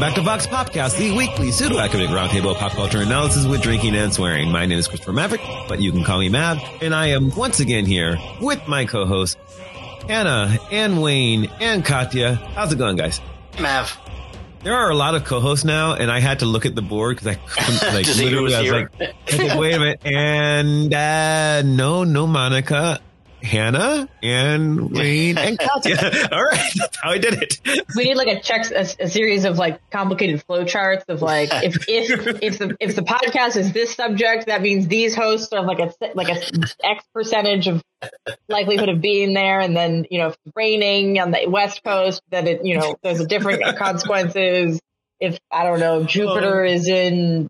Welcome back to Vox Popcast, the weekly pseudo-academic roundtable of pop culture analysis with drinking and swearing. My name is Christopher Maverick, but you can call me Mav, and I am once again here with my co-hosts, Anna and Wayne and Katya. How's it going, guys? Mav. There are a lot of co-hosts now, and I had to look at the board because I couldn't, like, To see who literally, I was here. like, I was like, wait a minute, and uh, no, no, Monica. Hannah and Wayne and Katya. All right, that's how I did it. we need like a check a, a series of like complicated flow charts of like if if if the if the podcast is this subject that means these hosts have like a like a x percentage of likelihood of being there. And then you know if it's raining on the west coast then it you know there's a different consequences. If i don't know jupiter oh. is in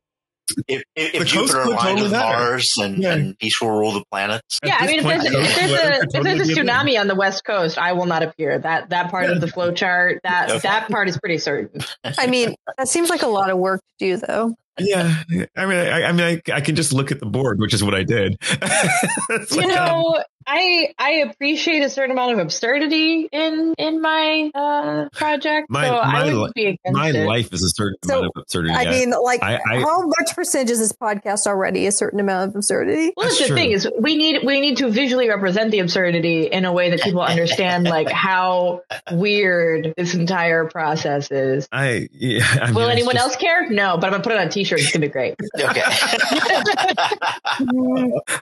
If, if, if Jupiter would aligned totally with. Mars and, Yeah. and peace will rule the planets. yeah i this mean if there's, a, if there's a if totally there's a a tsunami on the west coast i will not appear that that part of the flow chart that Okay. that part is pretty certain I mean, that seems like a lot of work to do, though. Yeah, I mean, I, I mean, I, I can just look at the board, which is what I did. You like, um, know i i appreciate a certain amount of absurdity in in my uh project My- so my i wouldn't be against my it. life is a certain So, amount of absurdity. I yeah. mean, like, I- I- how much percentage is this podcast already? A certain amount of absurdity? well, that's That's the true. thing is we need we need to visually represent the absurdity in a way that people understand like how weird this entire process is. I, yeah, I mean, Will anyone just- else care? No, but I'm gonna put it on a t-shirt. It's gonna be great. Okay.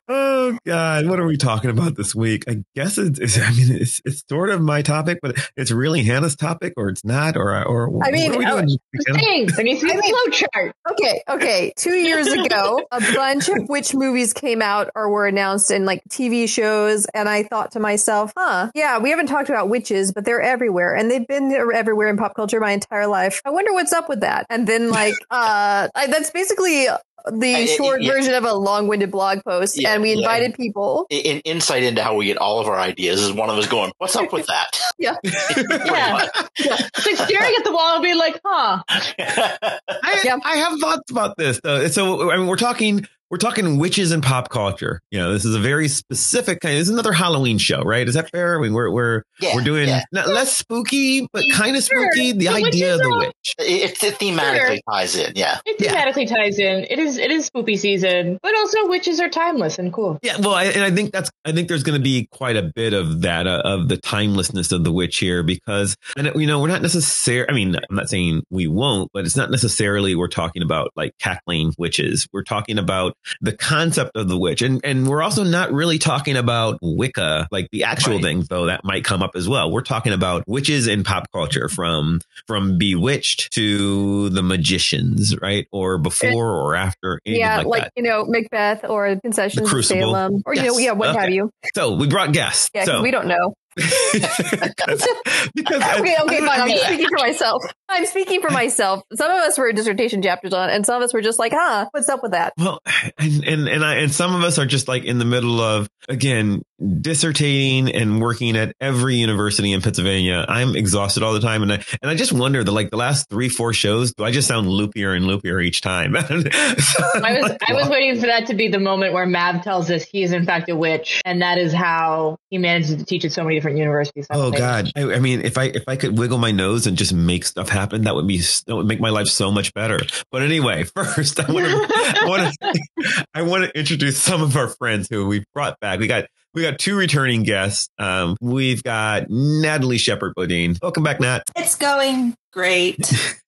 Oh God, what are we talking about this week? I guess it's, it's I mean, it's it's sort of my topic, but it's really Hannah's topic, or it's not, or or I mean, what are we uh, doing? Hannah? Thanks. There needs to be a I mean- flow chart. Okay, okay. Two years ago, a bunch of witch movies came out or were announced in like TV shows, and I thought to myself, huh, yeah, we haven't talked about witches, but they're everywhere, and they've been everywhere in pop culture my entire life. I wonder what's up with that. And then, like, uh, I, that's basically the I- I- short yeah. version of a long-winded blog post, Yeah, and we yeah. invited people. In, insight into how we get all of our ideas is one of us going, What's up with that? Yeah. Yeah. It's like staring at the wall and being like, huh. I, Yeah. I have thoughts about this though. So I mean, we're talking we're talking witches and pop culture. You know, this is a very specific kind. Of, This is another Halloween show, right? Is that fair? I mean, we're we're Yeah, we're doing yeah. not less spooky, but kind of Sure. spooky. The The idea of the are- witch. It, it thematically ties in, yeah. It Yeah. thematically ties in. It is it is spooky season, but also witches are timeless and cool. Yeah, well, I, and I think that's I think there's going to be quite a bit of that uh, of the timelessness of the witch here because and you know we're not necessarily. I mean, I'm not saying we won't, but it's not necessarily we're talking about like cackling witches. We're talking about the concept of the witch, and and we're also not really talking about Wicca, like the actual Right. thing, though that might come up as well. We're talking about witches in pop culture from from Bewitched to the Magicians, right, or before or after. yeah, like, like, that. you know, Macbeth or Concessions of Crucible. Salem, or you know, yeah, what Okay. have you? So we brought guests. Yeah, so we don't know. because, because okay, okay, fine. I'm Yeah. speaking for myself. I'm speaking for myself. Some of us were dissertation chapters on, and some of us were just like, "Huh, what's up with that?" Well, and and and I and some of us are just like in the middle of again dissertating and working at every university in Pennsylvania. I'm exhausted all the time, and I and I just wonder that like the last three four shows, do I just sound loopier and loopier each time? I was I was waiting for that to be the moment where Mav tells us he is in fact a witch, and that is how he manages to teach at so many different universities. Oh God! I, I mean, if I if I could wiggle my nose and just make stuff happen, that would be that would make my life so much better. But anyway, first I want to I want to I want to introduce some of our friends who we brought back. We got we got two returning guests. Um, we've got Natalie Shepard Bodine. Welcome back, Nat. It's going great.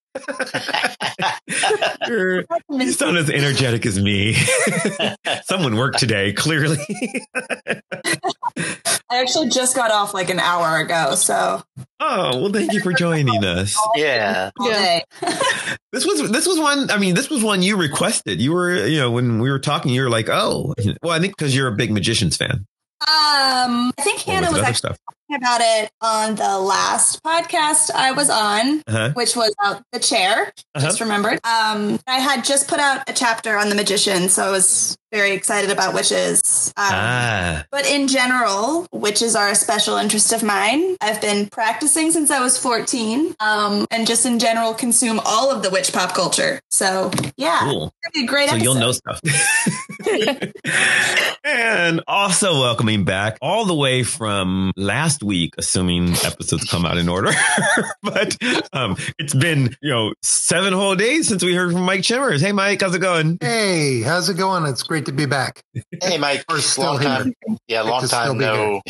You're, you sound as energetic as me. Someone worked today, clearly. I actually just got off like an hour ago, so oh well, thank you for joining us. yeah. all day. This was this was one. I mean, this was one you requested. You were, you know, when we were talking, you were like, "Oh, well, I think because you're a big Magicians fan." Um, I think Or Hannah was was other actually stuff? talking about it on the last podcast I was on, Uh-huh. which was about the chair. Uh-huh. Just remembered. Um, I had just put out a chapter on the magician, so I was very excited about witches. Um, Ah, But in general, witches are a special interest of mine. I've been practicing since I was 14, um, and just in general consume all of the witch pop culture. So, yeah, cool. great So episode. you'll know stuff. and also welcoming back all the way from last week, assuming episodes come out in order. but um, it's been, you know, seven whole days since we heard from Mike Chimmers. Hey, Mike, how's it going? Hey, how's it going? It's great to be back. Hey, Mike. Or still long here. time. Yeah, Good long time be no.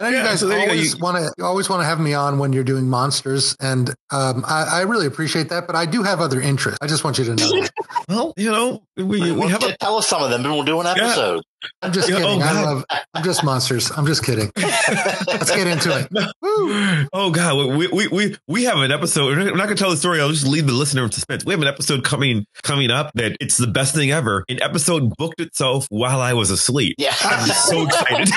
I know you guys so there you go. always You- want to you always want to have me on when you're doing monsters, and um, I, I really appreciate that. But I do have other interests. I just want you to know. Well, you know, we, we Well, have a tell us some of them, and we'll do an episode. I'm just Yeah, kidding. oh, I love, I'm just monsters. I'm just kidding. Let's get into it. Woo. Oh God, we we we we have an episode. We're not, not gonna tell the story. I'll just leave the listener in suspense. We have an episode coming coming up that it's the best thing ever. An episode booked itself while I was asleep. Yeah. I'm so excited.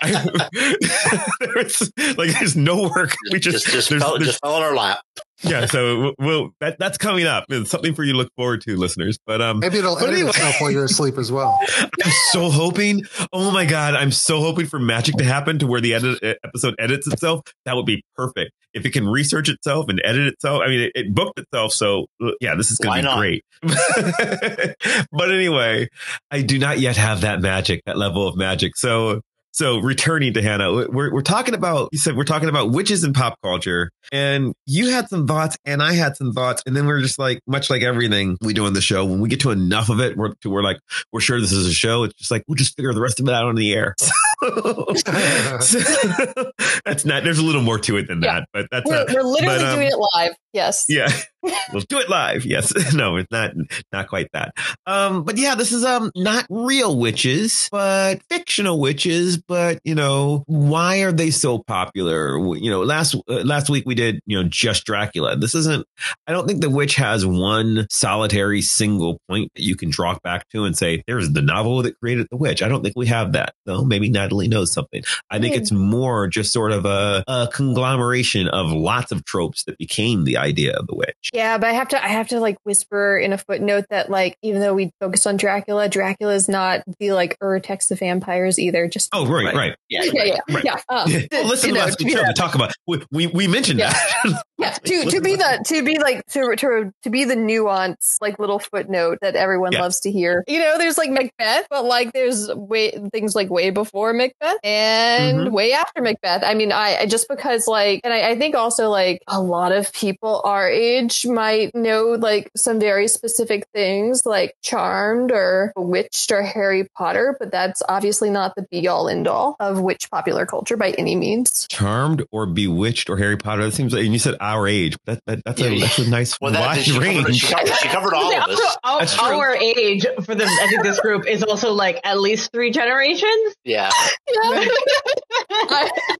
I- there's like there's no work. We just, just just there's- fell, there's- just fell in our lap. Yeah. So we'll, we'll that that's coming up. It's something for you to look forward to, listeners. But um, Maybe it'll But edit anyway. itself while you're asleep as well. I'm so hoping. Oh my god, I'm so hoping for magic to happen to where the edit, episode edits itself. That would be perfect. If it can research itself and edit itself, I mean, it, it booked itself. So uh, yeah, this is going to not? be great. but anyway, I do not yet have that magic, that level of magic. So. So returning to Hannah, we're, we're talking about, you said we're talking about witches in pop culture and you had some thoughts and I had some thoughts. And then we're just like, much like everything we do on the show, when we get to enough of it, we're, to, we're like, we're sure this is a show. It's just like, we'll just figure the rest of it out on the air. So, that's not, there's a little more to it than Yeah. that, but that's, We're, uh, we're literally but, um, doing it live. Yes. yeah. We'll do it live. Yes. No, it's not, not quite that. Um, but yeah, this is, um, not real witches, but fictional witches. But, you know, why are they so popular? You know, last, uh, last week we did, you know, just Dracula. This isn't, I don't think The Witch has one solitary single point that you can draw back to and say, there's the novel that created The Witch. I don't think we have that. Though maybe Natalie knows something. I think Hmm. it's more just sort of a, a conglomeration of lots of tropes that became the idea of The Witch. Yeah, but I have to I have to like whisper in a footnote that like even though we focus on Dracula, Dracula is not the like Urtext of vampires either. Just Oh, right, Right. right. Yeah. yeah, yeah, right. yeah. Um, well, listen to know, last to week's show to talk about. We, we, we mentioned Yeah. that. yeah, to to be the to be like to to to be the nuance like little footnote that everyone Yeah. loves to hear. You know, there's like Macbeth, but like there's way things like way before Macbeth and Mhm. way after Macbeth. I mean, I I- just because like, and I, I think also like a lot of people our age might know like some very specific things like Charmed or Bewitched or Harry Potter, but that's obviously not the be all end all of which popular culture by any means. Charmed or Bewitched or Harry Potter. That seems like, and you said our age. That, that that's a Yeah. that's a nice Well, that wide she covered, range. she, covered, she covered all of us. Our, That's true. our age for the I think this group is also like at least three generations. Yeah. Yeah.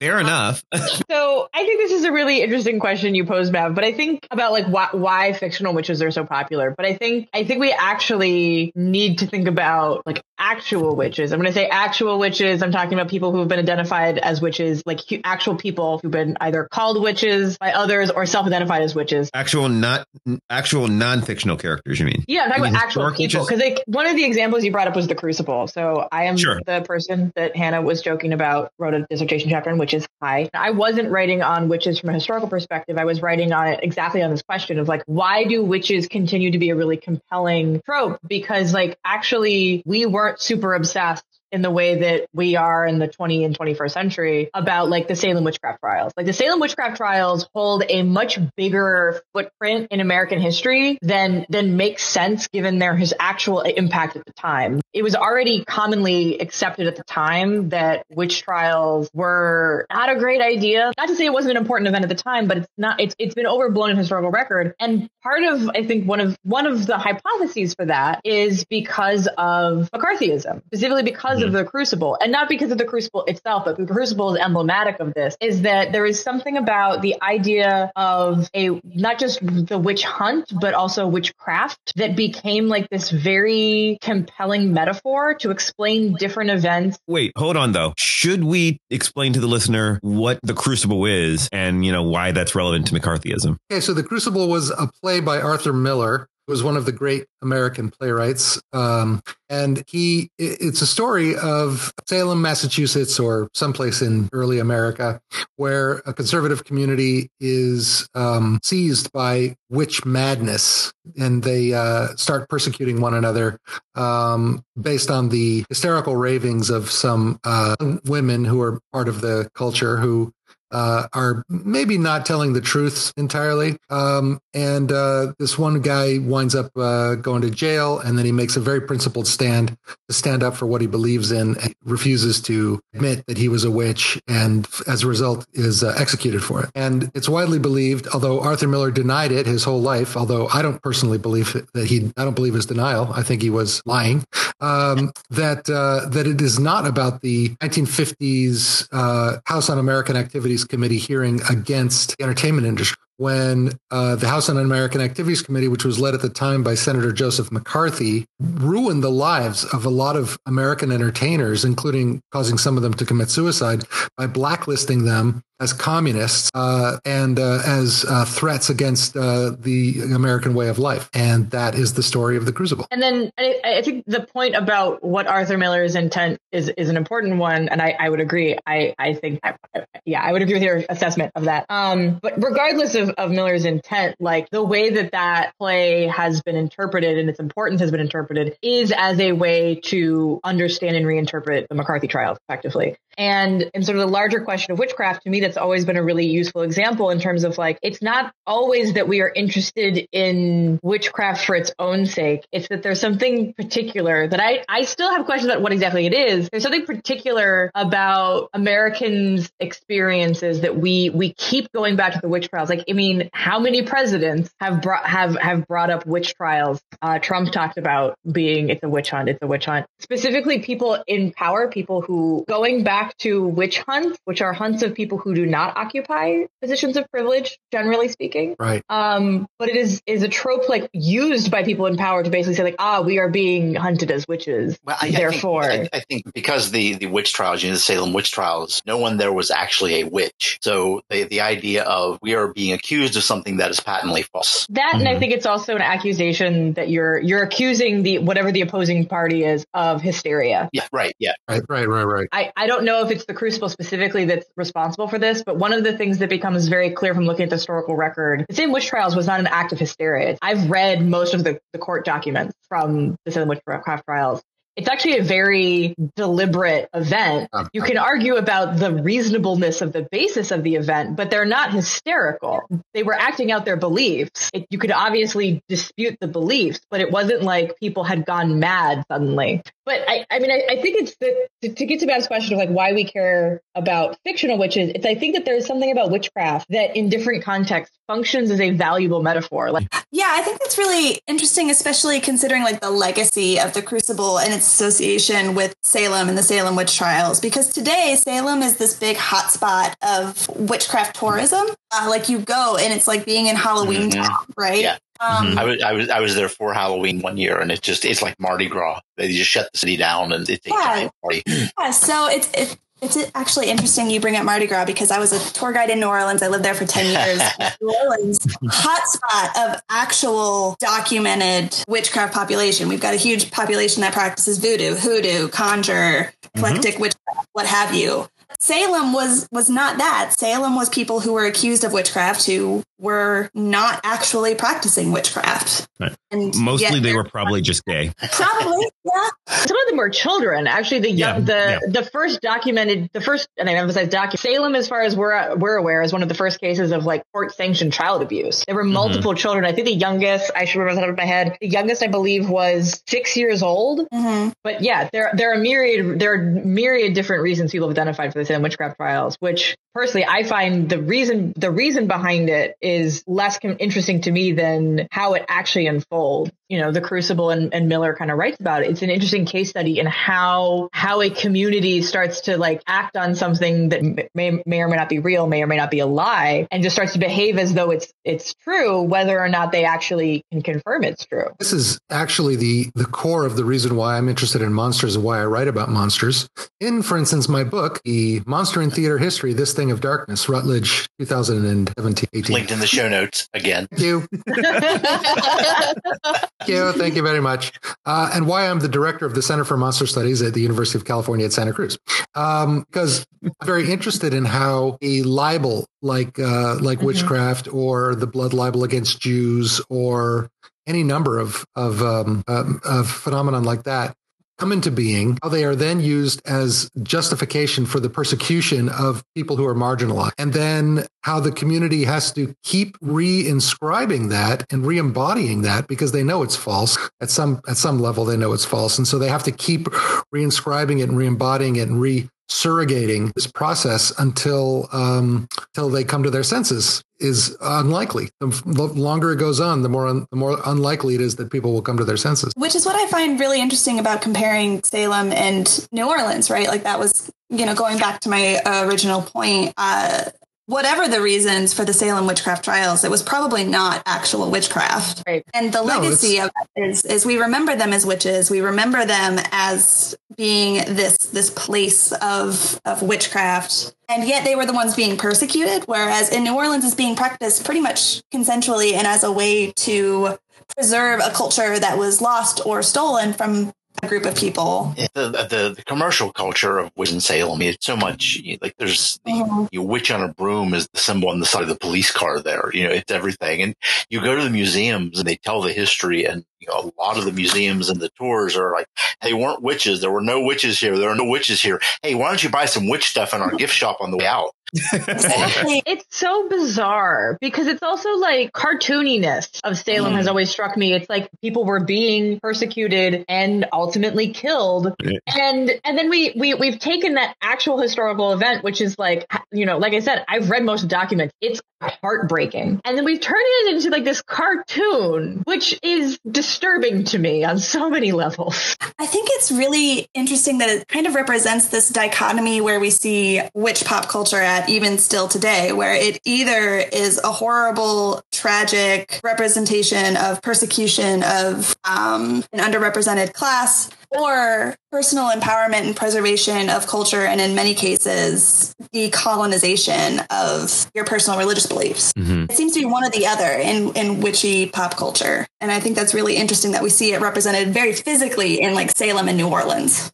Fair enough. So I think this is a really interesting question you posed, Mav. But I think about like why, why fictional witches are so popular. But I think I think we actually need to think about like actual witches. I'm going to say actual witches. I'm talking about people who have been identified as witches, like actual people who've been either called witches by others or self-identified as witches. actual not actual non-fictional characters. You mean? Yeah, I'm talking I mean, about actual people because like one of the examples you brought up was the Crucible. So I am Sure. the person that Hannah was joking about. Wrote a dissertation chapter on witches. Hi, I wasn't writing on witches from a historical perspective. I was writing on it exactly on this question of like why do witches continue to be a really compelling trope? Because like actually we weren't super obsessed in the way that we are in the 20 and 21st century about like the Salem witchcraft trials. Like the Salem witchcraft trials hold a much bigger footprint in American history than than makes sense given their his actual impact at the time. It was already commonly accepted at the time that witch trials were not a great idea. Not to say it wasn't an important event at the time, but it's not it's it's been overblown in historical record. And part of I think one of one of the hypotheses for that is because of McCarthyism, specifically because of mm-hmm. the Crucible, and not because of the Crucible itself, but the Crucible is emblematic of this. Is that there is something about the idea of a not just the witch hunt, but also witchcraft that became like this very compelling metaphor to explain different events. Wait, hold on though. Should we explain to the listener what the Crucible is and you know why that's relevant to McCarthyism? Okay, so The Crucible was a play by Arthur Miller who was one of the great American playwrights. Um, and he, it's a story of Salem, Massachusetts, or someplace in early America, where a conservative community is um, seized by witch madness, and they uh, start persecuting one another um, based on the hysterical ravings of some uh, women who are part of the culture who uh, are maybe not telling the truths entirely. Um, and uh, this one guy winds up uh, going to jail, and then he makes a very principled stand to stand up for what he believes in, and refuses to admit that he was a witch, and as a result is uh, executed for it. And it's widely believed, although Arthur Miller denied it his whole life, although I don't personally believe that he, I don't believe his denial. I think he was lying. Um, that uh, that it is not about the 1950s uh, House Un-American Activities Committee hearing against the entertainment industry when uh, the House Un-American Activities Committee, which was led at the time by Senator Joseph McCarthy, ruined the lives of a lot of American entertainers, including causing some of them to commit suicide by blacklisting them as communists uh, and uh, as uh, threats against uh, the American way of life. And that is the story of the Crucible. And then I, I think the point about what Arthur Miller's intent is is an important one, and I, I would agree. I I think I, yeah, I would agree with your assessment of that. Um, but regardless of, of Miller's intent, like the way that that play has been interpreted and its importance has been interpreted is as a way to understand and reinterpret the McCarthy trials effectively. And and sort of the larger question of witchcraft to me that's always been a really useful example in terms of like it's not always that we are interested in witchcraft for its own sake. It's that there's something particular that I I still have questions about what exactly it is. There's something particular about Americans' experiences that we we keep going back to the witch trials. Like I mean, how many presidents have brought have have brought up witch trials? Uh, Trump talked about being it's a witch hunt. It's a witch hunt. Specifically, people in power, people who going back back to witch hunts, which are hunts of people who do not occupy positions of privilege, generally speaking. Right. Um, but it is is a trope like used by people in power to basically say like, ah, we are being hunted as witches. Well, I, therefore, I think, I, I think because the the witch trials, you know, the Salem witch trials, no one there was actually a witch. So the the idea of we are being accused of something that is patently false. That, mm-hmm. and I think it's also an accusation that you're you're accusing the whatever the opposing party is of hysteria. Yeah. Right. Yeah. Right. Right. Right. Right. I I don't know know if it's the Crucible specifically that's responsible for this, but one of the things that becomes very clear from looking at the historical record, the Salem witch trials was not an act of hysteria. I've read most of the, the court documents from the Salem witchcraft trials it's actually a very deliberate event. You can argue about the reasonableness of the basis of the event, but they're not hysterical. They were acting out their beliefs. It, you could obviously dispute the beliefs, but it wasn't like people had gone mad suddenly. But I, I mean, I, I think it's the, to, to, get to Mav's question of like why we care about fictional witches. It's I think that there's something about witchcraft that in different contexts functions as a valuable metaphor. Like, yeah, I think that's really interesting, especially considering like the legacy of the Crucible and its association with Salem and the Salem witch trials. Because today, Salem is this big hotspot of witchcraft tourism. Uh, like you go and it's like being in Halloween mm-hmm. town, right? Yeah. Um, I was I was I was there for Halloween one year, and it's just it's like Mardi Gras. They just shut the city down, and it's a yeah. giant party. Yeah, so it's it's it's actually interesting you bring up Mardi Gras because I was a tour guide in New Orleans. I lived there for 10 years. New Orleans, hotspot of actual documented witchcraft population. We've got a huge population that practices voodoo, hoodoo, conjure, eclectic mm-hmm. witchcraft, what have you. Salem was was not that. Salem was people who were accused of witchcraft who were not actually practicing witchcraft. Right. And mostly they were probably just gay. Probably, yeah. Some of them were children. Actually, the yeah, the yeah. the first documented, the first, and I emphasize document Salem, as far as we're we're aware, is one of the first cases of like court sanctioned child abuse. There were mm-hmm. multiple mm-hmm. children. I think the youngest, I should remember that out of my head, the youngest I believe was six years old. Mm-hmm. But yeah, there there are myriad there are myriad different reasons people have identified for the Salem witchcraft trials, which personally I find the reason the reason behind it is less com- interesting to me than how it actually unfolds. You know, the Crucible and, and Miller kind of writes about it. It's an interesting case study in how how a community starts to like act on something that may may or may not be real, may or may not be a lie, and just starts to behave as though it's it's true, whether or not they actually can confirm it's true. This is actually the the core of the reason why I'm interested in monsters and why I write about monsters. In, for instance, my book, The Monster in Theater History, This Thing of Darkness, Routledge, 2017. 18. Linked in the show notes again. Thank you. Thank you. Thank you very much. Uh, and why I'm the director of the Center for Monster Studies at the University of California at Santa Cruz. Um, because I'm very interested in how a libel like uh, like Mhm. witchcraft or the blood libel against Jews or any number of of, um, um, of phenomenon like that come into being, how they are then used as justification for the persecution of people who are marginalized. And then how the community has to keep re-inscribing that and re-embodying that because they know it's false. At some at some level they know it's false. And so they have to keep re-inscribing it and re-embodying it and re surrogating this process until um, until they come to their senses is unlikely. The longer it goes on, the more un- the more unlikely it is that people will come to their senses. Which is what I find really interesting about comparing Salem and New Orleans, right? Like that was, you know, going back to my uh, original point. Uh, whatever the reasons for the Salem witchcraft trials, it was probably not actual witchcraft. Right. And the No, legacy of it is is we remember them as witches. We remember them as being this this place of of witchcraft. And yet they were the ones being persecuted, whereas in New Orleans it's being practiced pretty much consensually and as a way to preserve a culture that was lost or stolen from a group of people. The, the the commercial culture of witch in Salem, it's so much like there's the Mhm. you witch on a broom is the symbol on the side of the police car there. You know, it's everything. And you go to the museums and they tell the history and you know, a lot of the museums and the tours are like, Hey, weren't witches. There were no witches here. There are no witches here. Hey, why don't you buy some witch stuff in our gift shop on the way out? Exactly. It's so bizarre because it's also like cartooniness of Salem Mm. has always struck me. It's like people were being persecuted and ultimately killed. Yeah. And and then we we we've taken that actual historical event, which is like you know, like I said, I've read most of the documents. It's heartbreaking. And then we've turned it into like this cartoon, which is disturbing to me on so many levels. I think it's really interesting that it kind of represents this dichotomy where we see witch pop culture at even still today, where it either is a horrible, tragic representation of persecution of um, an underrepresented class, or personal empowerment and preservation of culture, and in many cases, decolonization of your personal religious beliefs. Mhm. It seems to be one or the other in, in witchy pop culture. And I think that's really interesting that we see it represented very physically in like Salem and New Orleans.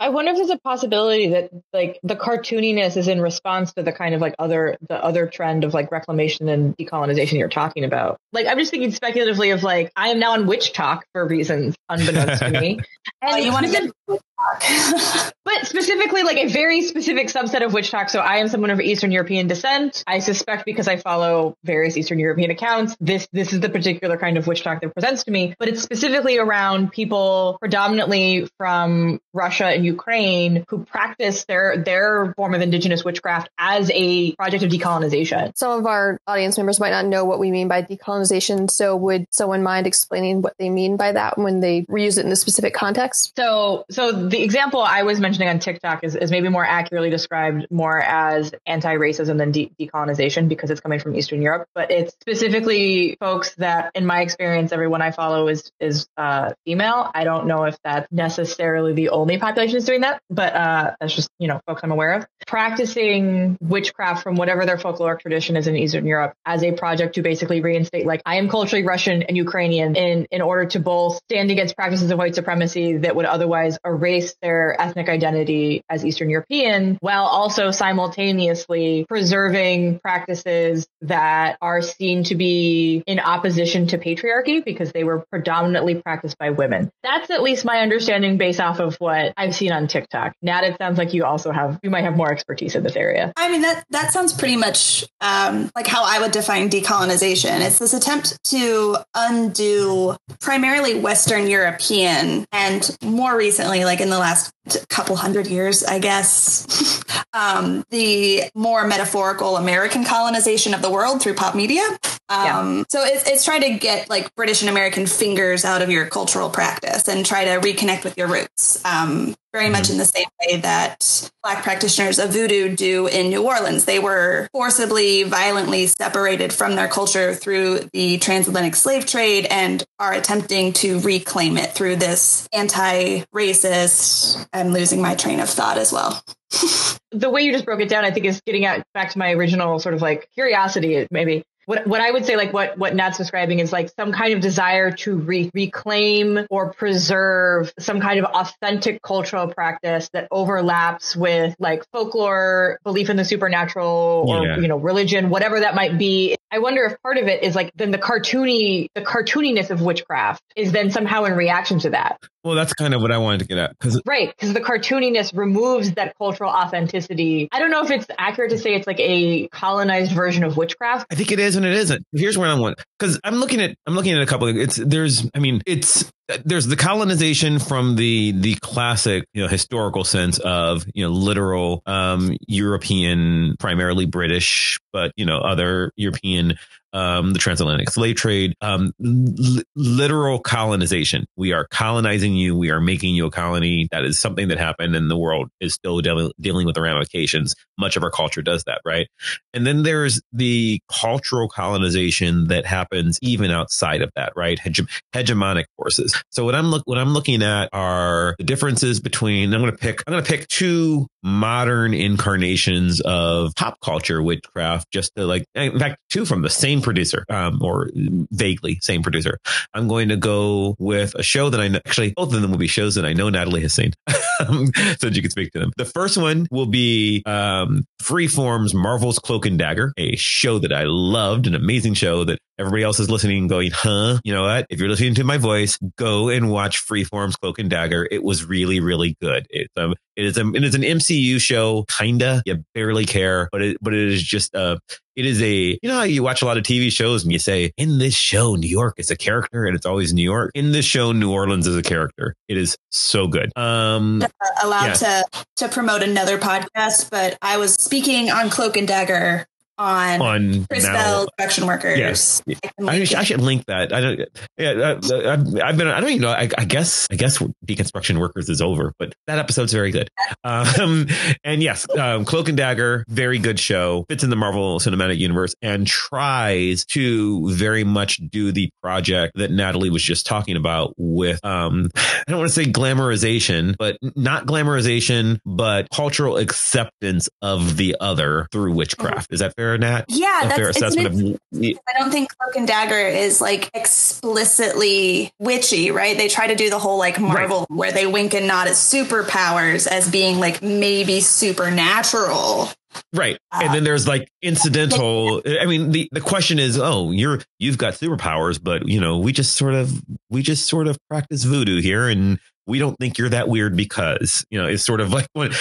I wonder if there's a possibility that like the cartooniness is in response to the kind of like other the other trend of like reclamation and decolonization you're talking about. Like I'm just thinking speculatively of like I am now on witch talk for reasons unbeknownst to me. Oh, you want to specific- get but specifically like a very specific subset of witch talk. So I am someone of Eastern European descent. I suspect because I follow various Eastern European accounts, this this is the particular kind of witch talk that presents to me. But it's specifically around people predominantly from Russia and Ukraine who practice their their form of indigenous witchcraft as a project of decolonization. Some of our audience members might not know what we mean by decolonization. So, would someone mind explaining what they mean by that when they reuse it in a specific context? So, so the example I was mentioning on TikTok is, is maybe more accurately described more as anti-racism than de- decolonization because it's coming from Eastern Europe. But it's specifically folks that, in my experience, everyone I follow is is uh, female. I don't know if that's necessarily the only population that's doing that, but uh, that's just you know folks I'm aware of practicing witchcraft from whatever their folkloric tradition is in Eastern Europe as a project to basically reinstate like I am culturally Russian and Ukrainian in in order to both stand against practices of white supremacy that would otherwise erase their ethnic identity as Eastern European while also simultaneously preserving practices that are seen to be in opposition to patriarchy because they were predominantly practiced by women. That's at least my understanding based off of what I've seen on TikTok. Nat, it sounds like you also have you might have more expertise in this area. I mean that that sounds pretty much um, like how I would define decolonization. It's this attempt to undo primarily Western European and more recently, like in the last couple hundred years, I guess, um, the more metaphorical American colonization of the world through pop media. Um, So it's, it's trying to get like British and American fingers out of your cultural practice and try to reconnect with your roots. Um, very much in the same way that Black practitioners of voodoo do in New Orleans. They were forcibly, violently separated from their culture through the transatlantic slave trade and are attempting to reclaim it through this anti racist. I'm losing my train of thought as well. the way you just broke it down, I think, is getting at back to my original sort of like curiosity, maybe. What, what I would say, like what, what Nat's describing is like some kind of desire to re- reclaim or preserve some kind of authentic cultural practice that overlaps with like folklore, belief in the supernatural or, Yeah. you know, religion, whatever that might be. I wonder if part of it is like then the cartoony, the cartooniness of witchcraft is then somehow in reaction to that. Well, that's kind of what I wanted to get at because Right, because the cartooniness removes that cultural authenticity. I don't know if it's accurate to say it's like a colonized version of witchcraft. I think it is and it isn't. Here's where I want because I'm looking at I'm looking at a couple of it's there's I mean it's there's the colonization from the the classic you know historical sense of you know literal um European primarily British but you know other European um the transatlantic slave trade. Um li- literal colonization. We are colonizing you. We are making you a colony. That is something that happened and the world is still dealing dealing with the ramifications. Much of our culture does that right? And then there's the cultural colonization that happens even outside of that, right? Hege- hegemonic forces. So what I'm look what I'm looking at are the differences between I'm going to pick I'm going to pick two modern incarnations of pop culture witchcraft just to like in fact two from the same producer um, or vaguely same producer. I'm going to go with a show that I know actually both of them will be shows that I know Natalie has seen. so that you can speak to them. The first one will be um, Freeform's Marvel's Cloak and Dagger, a show that I loved, an amazing show that everybody else is listening, going, huh? You know what? If you're listening to my voice, go and watch Freeform's Cloak and Dagger. It was really, really good. It's um, it is a, it is an MCU show, kinda. You barely care, but it, but it is just uh, it is a you know how you watch a lot of TV shows and you say in this show New York is a character and it's always New York. In this show New Orleans is a character. It is so good. Um, allowed Yeah. to to promote another podcast, but I was speaking on Cloak and Dagger on, on Chris now- construction workers. Yes. I I should, I should link that. I don't. Yeah, I've, I've been. I don't even know. I, I guess. I guess deconstruction workers is over, but that episode's very good. Um, and yes, um, Cloak and Dagger, very good show. Fits in the Marvel Cinematic Universe and tries to very much do the project that Natalie was just talking about with. Um, I don't want to say glamorization, but not glamorization, but cultural acceptance of the other through witchcraft. Is that fair, Nat? Yeah, that's fair assessment of. I don't think Cloak and Dagger is like explicitly witchy, right? They try to do the whole like Marvel where they wink and nod at superpowers as being like maybe supernatural. Right. Uh, and then there's like incidental I mean the the question is, oh, you're you've got superpowers, but you know, we just sort of we just sort of practice voodoo here and we don't think you're that weird because you know it's sort of like what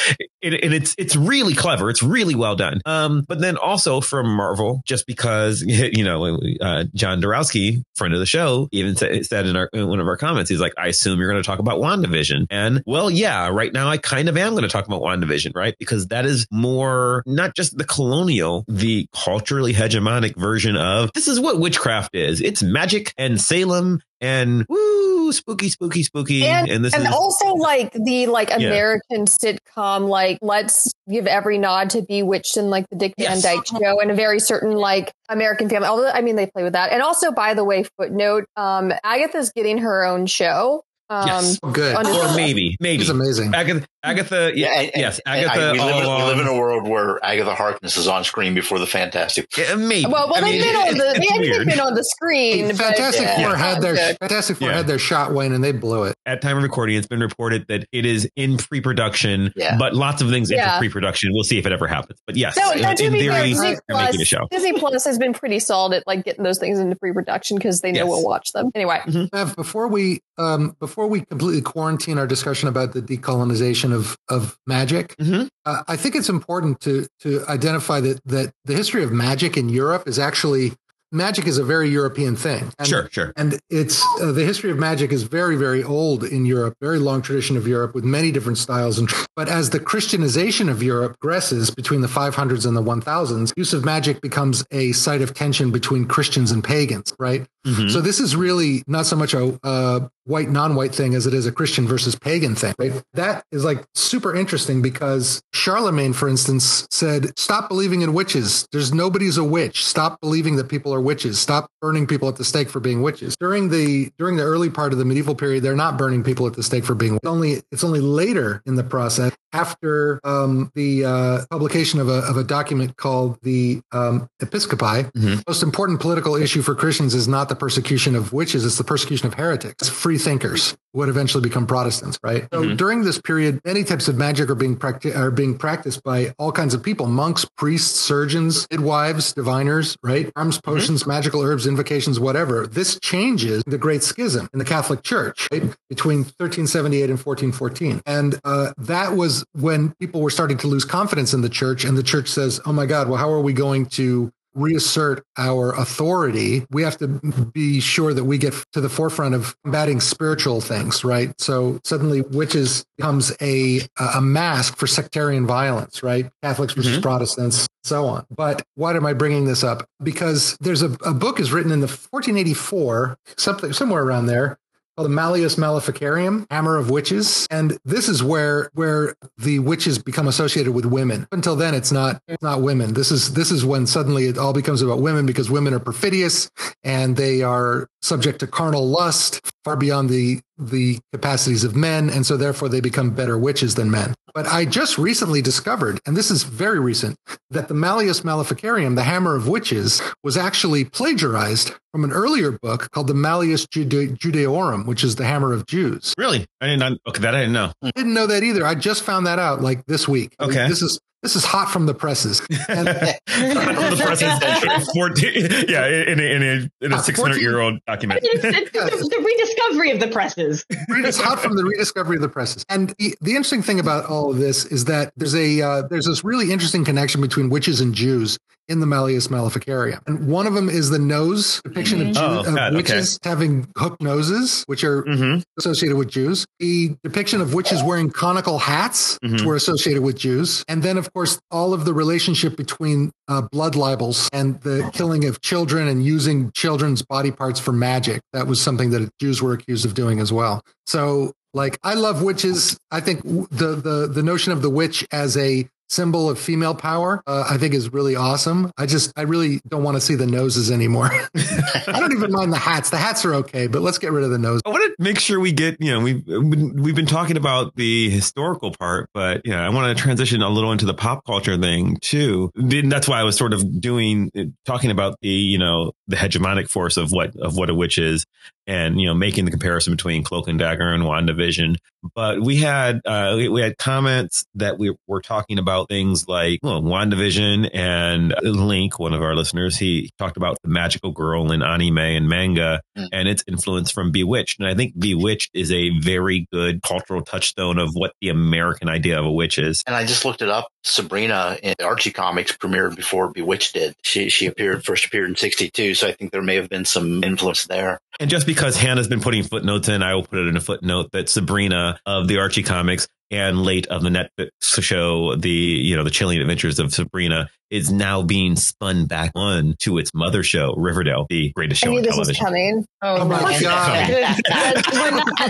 and and it's it's really clever. It's really well done. Um but then also from marvel just because you know uh, john dorowski friend of the show even sa- said in, our, in one of our comments he's like i assume you're going to talk about wandavision. And well yeah right now i kind of am going to talk about wandavision right? Because that is more not just the colonial the culturally hegemonic version of this is what witchcraft is. It's magic and salem and woo spooky spooky spooky. And, this and is also like the like Yeah. American sitcom, like let's give every nod to Bewitched and like the Dick Yes. Van Dyke Show and a very certain like American family. Although I mean they play with that. And also, by the way, footnote: um, Agatha's getting her own show. Um, Yes. Good. on or maybe maybe It's amazing. Agatha, Agatha, yeah, and- and- yes, Agatha. I- we, live, in- we live in a world where Agatha Harkness is on screen before the Fantastic. Yeah, maybe. Well, well, I they've mean, been on the it's they haven't been on the screen. but- Fantastic yeah. Four had their Good. Fantastic Four Yeah. had their shot, Wayne, and they blew it. At time of recording, it's been reported that it is in pre-production, Yeah. but lots of things Yeah. into pre-production. We'll see if it ever happens. But yes, No, in, no, to in be theory, Disney they're Plus, making a show. Disney Plus has been pretty solid at like getting those things into pre-production because they know Yes. we'll watch them anyway. Bev, before we um, before we completely quarantine our discussion about the decolonization of of magic, Mhm. uh, I think it's important to to identify that that the history of magic in Europe is actually magic is a very European thing. And, sure, sure. And it's uh, the history of magic is very, very old in Europe, very long tradition of Europe with many different styles. And but as the Christianization of Europe progresses between the 500s and the 1000s, use of magic becomes a site of tension between Christians and pagans, right? Mm-hmm. So this is really not so much a, a white non-white thing as it is a Christian versus pagan thing. Right? That is like super interesting because Charlemagne, for instance, said, "Stop believing in witches. There's nobody's a witch. Stop believing that people are witches. Stop burning people at the stake for being witches." During the during the early part of the medieval period, they're not burning people at the stake for being. It's only it's only later in the process after um, the uh, publication of a of a document called the um, Episcopi. Mm-hmm. Most important political issue for Christians is not the persecution of witches; it's the persecution of heretics. Free thinkers would eventually become Protestants, right? So mm-hmm. during this period, many types of magic are being practi- are being practiced by all kinds of people: monks, priests, surgeons, midwives, diviners, right? Arms, mm-hmm. potions, mm-hmm. magical herbs, invocations, whatever. This changes the Great Schism in the Catholic Church right? between 1378 and 1414, and uh, that was when people were starting to lose confidence in the church, and the church says, "Oh my God, well, how are we going to reassert our authority, we have to be sure that we get to the forefront of combating spiritual things, right? So suddenly witches becomes a a mask for sectarian violence, right? Catholics versus mm-hmm. Protestants, so on. But why am I bringing this up? Because there's a, a book is written in the 1484, something somewhere around there, the Malleus Maleficarum, Hammer of Witches, and this is where where the witches become associated with women. Until then, it's not it's not women. This is this is when suddenly it all becomes about women because women are perfidious and they are subject to carnal lust far beyond the the capacities of men, and so therefore they become better witches than men. But I just recently discovered, and this is very recent, that the Malleus Maleficarum, the Hammer of Witches, was actually plagiarized from an earlier book called the Malleus Jude- Judaeorum, which is the Hammer of Jews. Really? I didn't. Okay, that I didn't know. I didn't know that either. I just found that out like this week. Okay. This is this is hot from the presses. And, the presses 14, yeah, in a, in a, in a 600 year old document. It's, it's the, the, rediscovery of the presses. It's hot from the rediscovery of the presses. And the, the interesting thing about all of this is that there's a uh, there's this really interesting connection between witches and Jews in the Malleus Maleficarum. And one of them is the nose depiction mm-hmm. of, Jew, oh, of God, witches okay. having hooked noses, which are mm-hmm. associated with Jews. The depiction of witches wearing conical hats, mm-hmm. which were associated with Jews. And then, of course, all of the relationship between uh, blood libels and the killing of children and using children's body parts for magic. That was something that Jews were accused of doing as well. So like I love witches. I think the the the notion of the witch as a symbol of female power, uh, I think is really awesome. I just, I really don't want to see the noses anymore. I don't even mind the hats. The hats are okay, but let's get rid of the nose. I want to make sure we get, you know, we've, we've been talking about the historical part, but, you know, I want to transition a little into the pop culture thing too. That's why I was sort of doing, talking about the, you know, the hegemonic force of what, of what a witch is and, you know, making the comparison between Cloak and Dagger and WandaVision. But we had, uh, we had comments that we were talking about things like well, WandaVision and Link, one of our listeners, he talked about the magical girl in anime and manga mm. and its influence from Bewitched. And I think Bewitched is a very good cultural touchstone of what the American idea of a witch is. And I just looked it up. Sabrina in Archie Comics premiered before Bewitched did. She she appeared first appeared in '62, so I think there may have been some influence there. And just because Hannah's been putting footnotes in, I will put it in a footnote that Sabrina of the Archie comics and late of the Netflix show, the you know the chilling adventures of Sabrina is now being spun back on to its mother show, Riverdale, the greatest show I knew on this television. Was coming. Oh, oh my god!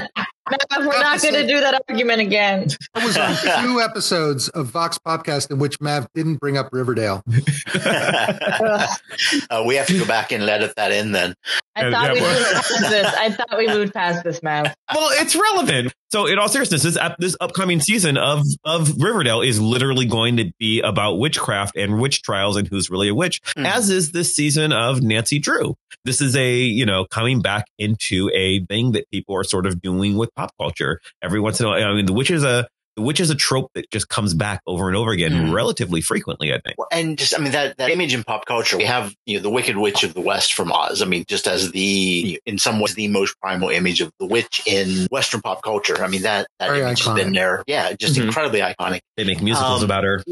we're not, we're not going to do that argument again. I was on two episodes of Vox Popcast in which Mav didn't bring up Riverdale. uh, we have to go back and edit that in then. I thought we moved past this. I thought we moved past this, Mav. Well, it's relevant. So, in all seriousness, this this upcoming season of of Riverdale is literally going to be about witchcraft and witch trials and who's really a witch, mm. as is this season of Nancy Drew. This is a you know coming back into a thing that people are sort of doing with pop culture. Every once in a while, I mean, the witch is a the witch is a trope that just comes back over and over again Mm. relatively frequently. I think. Well, and just, I mean, that, that image in pop culture, we have, you know, the Wicked Witch of the West from Oz. I mean, just as the, in some ways, the most primal image of the witch in Western pop culture. I mean, that, that Very image has been there. Yeah, just Mhm. incredibly iconic. They make musicals Um, about her.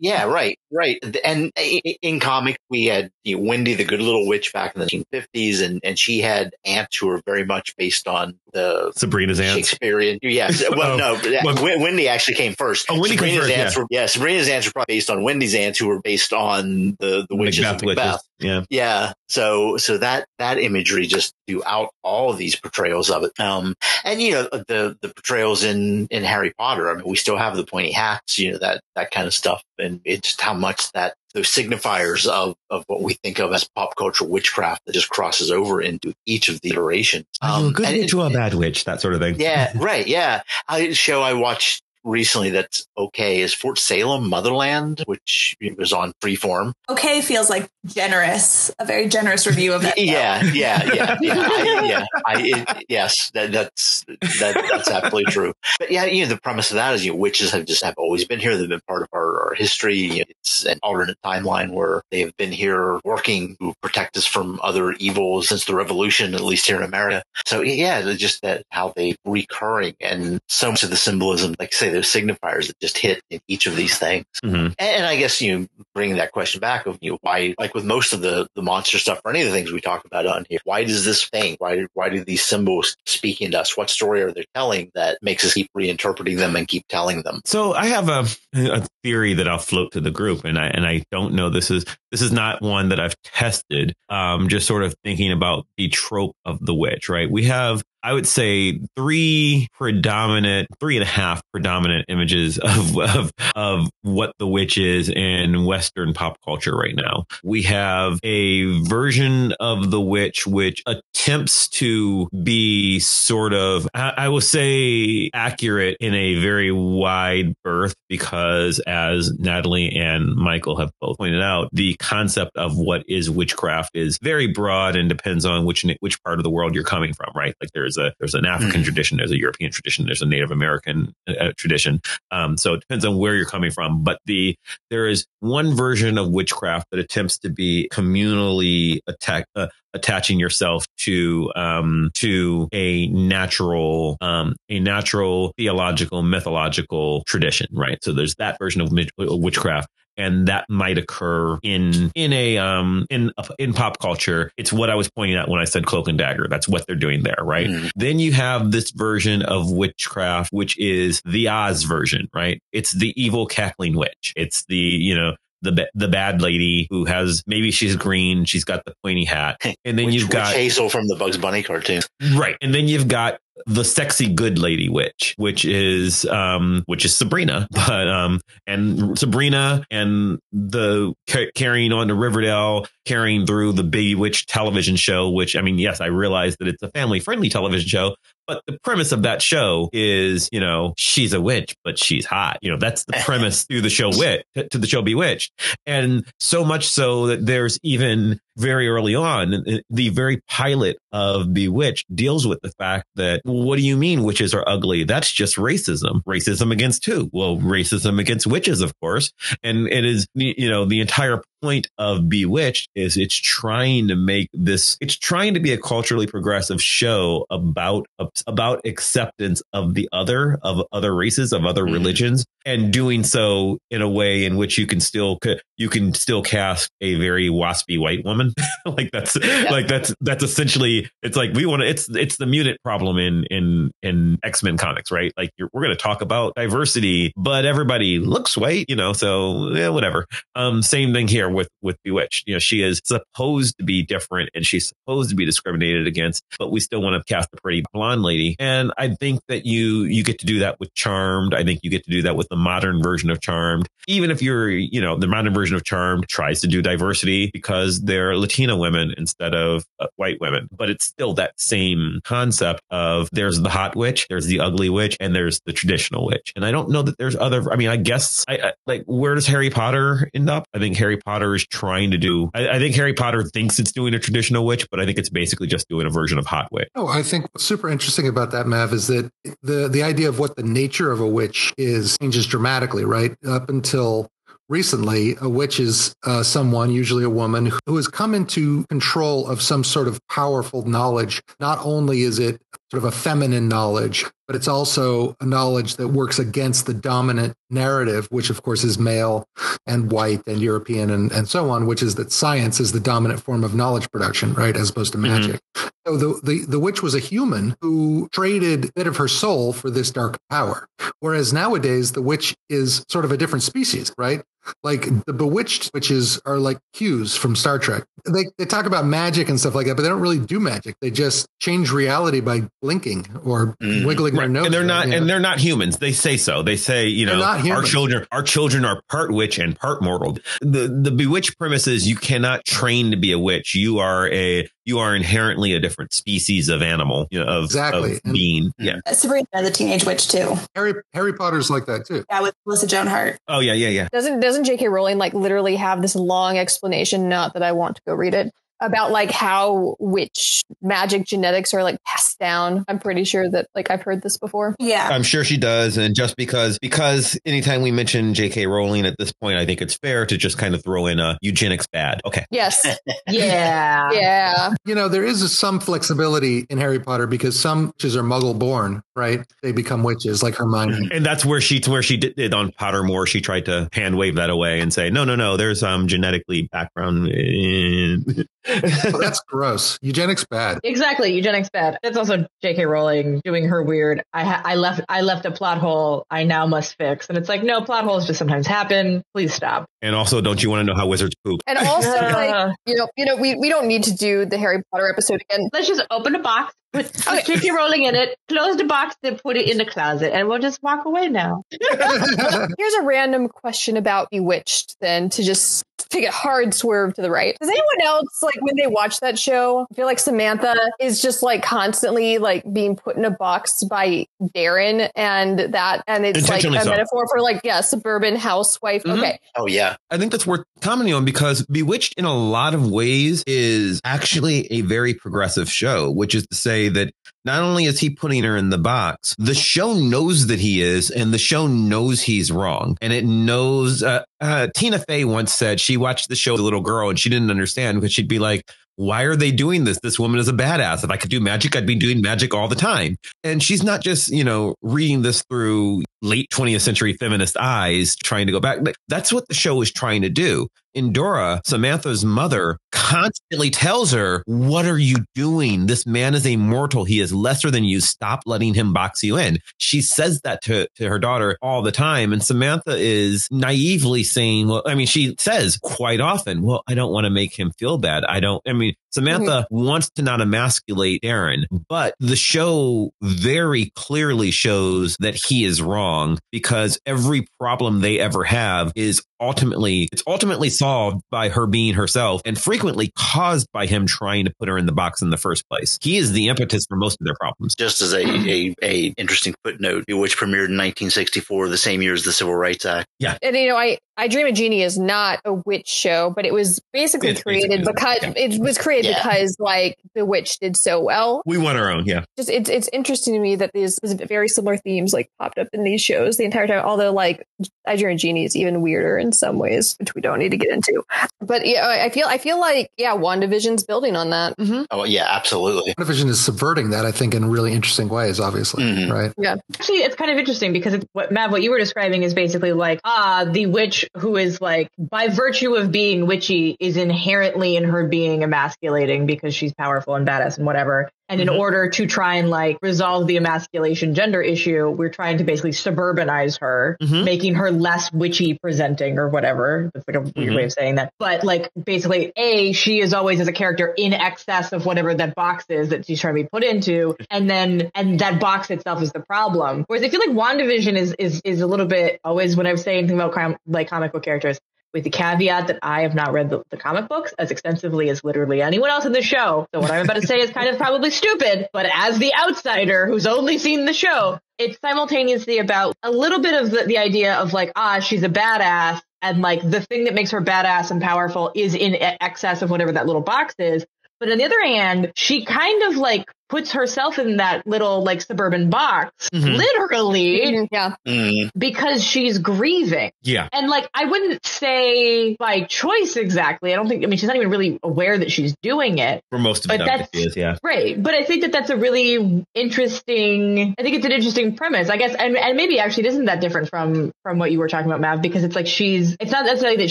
Yeah, right, right. And i- i- in comic, we had you know, Wendy, the good little witch back in the 1950s, and, and she had aunts who were very much based on the Sabrina's aunts. Shakespearean. Yes. Well, Oh, no, well- Wendy actually came first. Oh, Wendy Sabrina's first, yeah. were, yeah, Sabrina's aunts were probably based on Wendy's aunts who were based on the, the witches Macbeth of Macbeth. witches. Yeah. Yeah. So, so that, that imagery just throughout all of these portrayals of it. Um, and you know, the, the portrayals in, in Harry Potter. I mean, we still have the pointy hats, you know, that, that kind of stuff. And it's just how much that those signifiers of, of what we think of as pop culture witchcraft that just crosses over into each of the iterations. Are you a good Um, witch or a bad witch? That sort of thing. yeah, right. Yeah. A show I watched recently that's okay is Fort Salem Motherland, which was on Freeform. Okay feels like generous, a very generous review of that. Yeah, yeah, yeah, yeah. I, yeah, I, it, yes, that, that's that, that's absolutely true. But yeah, you know, the premise of that is you know, witches have just have always been here. They've been part of our, our history. You know, it's an alternate timeline where they have been here working to protect us from other evils since the revolution, at least here in America. So yeah, just that how they recurring and so much of the symbolism, like say those signifiers that just hit in each of these things. Mhm. And, and I guess you know, bringing that question back of you know why, like with most of the the monster stuff or any of the things we talk about on here, why does this thing? Why why do these symbols speak into us? What story are they telling that makes us keep reinterpreting them and keep telling them? So I have a, a theory that I'll float to the group, and I and I don't know this is this is not one that I've tested. Um, just sort of thinking about the trope of the witch, right? We have I would say three predominant, three and a half predominant images of of of what the witch is in Western pop culture right now. We have a version of the witch which attempts to be sort of, I, I will say, accurate in a very wide berth because, as Natalie and Michael have both pointed out, the concept of what is witchcraft is very broad and depends on which which part of the world you're coming from, right? Like there's a there's an African Mhm. tradition, there's a European tradition, there's a Native American uh, tradition. Um, so it depends on where you're coming from, but the there is one version of witchcraft that attempts to be communally attack, uh, attaching yourself to um, to a natural um, a natural theological mythological tradition, right? So there's that version of witchcraft. And that might occur in in a um in in pop culture. It's what I was pointing out when I said cloak and dagger. That's what they're doing there, right? Mm. Then you have this version of witchcraft, which is the Oz version, right? It's the evil cackling witch. It's the, you know, the the bad lady who has maybe she's green, she's got the pointy hat, and then Witch- you've got Hazel from the Bugs Bunny cartoon. right, and then you've got the sexy good lady witch, which is um which is Sabrina, but um and Sabrina and the ca- carrying on to Riverdale, carrying through the Baby Witch television show, which I mean, yes, I realize that it's a family friendly television show, but the premise of that show is, you know, she's a witch, but she's hot. You know, that's the premise through the show wit to the show Bewitched. And so much so that there's even very early on, uh, the very pilot of Bewitched deals with the fact that, what do you mean witches are ugly? That's just racism. Racism against who? Well, racism against witches, of course. And it is, you know, the entire point of Bewitched is it's trying to make this, it's trying to be a culturally progressive show about, about acceptance of the other, of other races, of other Mhm. religions, and doing so in a way in which you can still, you can still cast a very waspy white woman. like that's, like that's, that's essentially, it's like we want to, it's, it's the mutant problem in, in, in X-Men comics, right? Like you're, we're going to talk about diversity, but everybody looks white, you know, so yeah, whatever. Um, same thing here with, with Bewitched. You know, she is supposed to be different and she's supposed to be discriminated against, but we still want to cast a pretty blonde lady. And I think that you, you get to do that with Charmed. I think you get to do that with the modern version of Charmed. Even if you're, you know, the modern version of Charmed tries to do diversity because they're Latina women instead of uh, white women. But it's still that same concept of there's the hot witch, there's the ugly witch, and there's the traditional witch. And I don't know that there's other. I mean, I guess I, I like where does Harry Potter end up? I think Harry Potter is trying to do. I, I think Harry Potter thinks it's doing a traditional witch, but I think it's basically just doing a version of hot witch. Oh, I think super interesting about that, Mav, is that the the idea of what the nature of a witch is changes dramatically, right? Up until recently, a witch is uh, someone, usually a woman, who has come into control of some sort of powerful knowledge. Not only is it sort of a feminine knowledge, but it's also a knowledge that works against the dominant narrative, which of course is male and white and European and, and so on, which is that science is the dominant form of knowledge production, right, as opposed to magic. Mm-hmm. So the, the, the witch was a human who traded a bit of her soul for this dark power. Whereas nowadays, the witch is sort of a different species, right? Like the bewitched witches are like Qs from Star Trek. They, they talk about magic and stuff like that, but they don't really do magic. They just change reality by blinking or mm. wiggling right. their nose. And they're not, and they're not humans. They say so. They say, you know, our children, our children are part witch and part mortal. The, the bewitched premise is you cannot train to be a witch. You are a, you are inherently a different species of animal, you know, of, exactly. of being. Mm-hmm. Yeah. Sabrina, the teenage witch too. Harry, Harry Potter's like that too. Yeah. With Melissa Joan Hart. Oh yeah. Yeah. Yeah. Doesn't, doesn't J.K. Rowling like literally have this long explanation? Not that I want to go read it about like how witch magic genetics are like passed down. I'm pretty sure that like I've heard this before. Yeah. I'm sure she does. And just because because anytime we mention J.K. Rowling at this point, I think it's fair to just kind of throw in a eugenics bad. Okay. Yes. yeah. Yeah. You know, there is some flexibility in Harry Potter because some witches are muggle born, right? They become witches like Hermione. And that's where she where she did it on Pottermore, she tried to hand wave that away and say, no, no, no, there's um genetically background. oh, that's gross. Eugenics bad. Exactly, eugenics bad. That's also J.K. Rowling doing her weird. I ha- I left I left a plot hole. I now must fix. And it's like, no, plot holes just sometimes happen. Please stop. And also, don't you want to know how wizards poop? And also, like you know, you know, we we don't need to do the Harry Potter episode again. Let's just open a box. Put okay. J.K. Rowling in it, close the box, then put it in the closet, and we'll just walk away now. Here's a random question about Bewitched, then, to just take a hard swerve to the right. Does anyone else like when they watch that show feel like Samantha is just like constantly like being put in a box by Darrin and that and it's like a so. metaphor for like yeah suburban housewife. Mm-hmm. Okay. Oh yeah. I think that's worth commenting on because Bewitched in a lot of ways is actually a very progressive show, which is to say that not only is he putting her in the box, the show knows that he is, and the show knows he's wrong. And it knows, uh, uh, Tina Fey once said she watched the show as a little girl and she didn't understand because she'd be like, why are they doing this? This woman is a badass. If I could do magic, I'd be doing magic all the time. And she's not just, you know, reading this through late 20th century feminist eyes, trying to go back. That's what the show is trying to do. Endora, Samantha's mother, constantly tells her, What are you doing? This man is a mortal. He is lesser than you. Stop letting him box you in. She says that to, to her daughter all the time. And Samantha is naively saying, Well, I mean, she says quite often, Well, I don't want to make him feel bad. I don't, I mean, Samantha mm-hmm. wants to not emasculate Darrin, but the show very clearly shows that he is wrong because every problem they ever have is ultimately it's ultimately solved by her being herself and frequently caused by him trying to put her in the box in the first place. He is the impetus for most of their problems. Just as a, a, a interesting footnote, which premiered in 1964, the same year as the Civil Rights Act. Yeah. And you know, I I Dream of Jeannie is not a witch show, but it was basically it's created basically, because yeah. it was created yeah. because like Bewitched did so well. We want our own, yeah. Just it's it's interesting to me that these, these very similar themes like popped up in these shows the entire time. Although like I Dream of is even weirder in some ways, which we don't need to get into. But yeah, I feel I feel like yeah, WandaVision's building on that. Mm-hmm. Oh yeah, absolutely. WandaVision is subverting that, I think, in really interesting ways. Obviously, mm-hmm. right? Yeah. Actually, it's kind of interesting because it's what Mav, what you were describing is basically like ah, the witch who is like by virtue of being witchy is inherently in her being emasculating because she's powerful and badass and whatever. And in mm-hmm. order to try and like resolve the emasculation gender issue, we're trying to basically suburbanize her, mm-hmm. making her less witchy presenting or whatever. That's like a weird mm-hmm. way of saying that. But like basically, A, she is always as a character in excess of whatever that box is that she's trying to be put into. And then, and that box itself is the problem. Whereas I feel like WandaVision is, is, is a little bit always when I was saying anything about crime, like comic book characters, with the caveat that I have not read the, the, comic books as extensively as literally anyone else in the show. So what I'm about to say is kind of probably stupid, but as the outsider who's only seen the show, it's simultaneously about a little bit of the, the idea of like, ah, she's a badass. And like the thing that makes her badass and powerful is in excess of whatever that little box is. But on the other hand, she kind of like puts herself in that little like suburban box, mm-hmm. literally, mm-hmm. yeah, mm. because she's grieving. Yeah, and like I wouldn't say by choice exactly. I don't think. I mean, she's not even really aware that she's doing it for most of but that's, is, yeah, right. But I think that that's a really interesting. I think it's an interesting premise. I guess, and, and maybe actually it isn't that different from from what you were talking about, Mav, because it's like she's. It's not necessarily that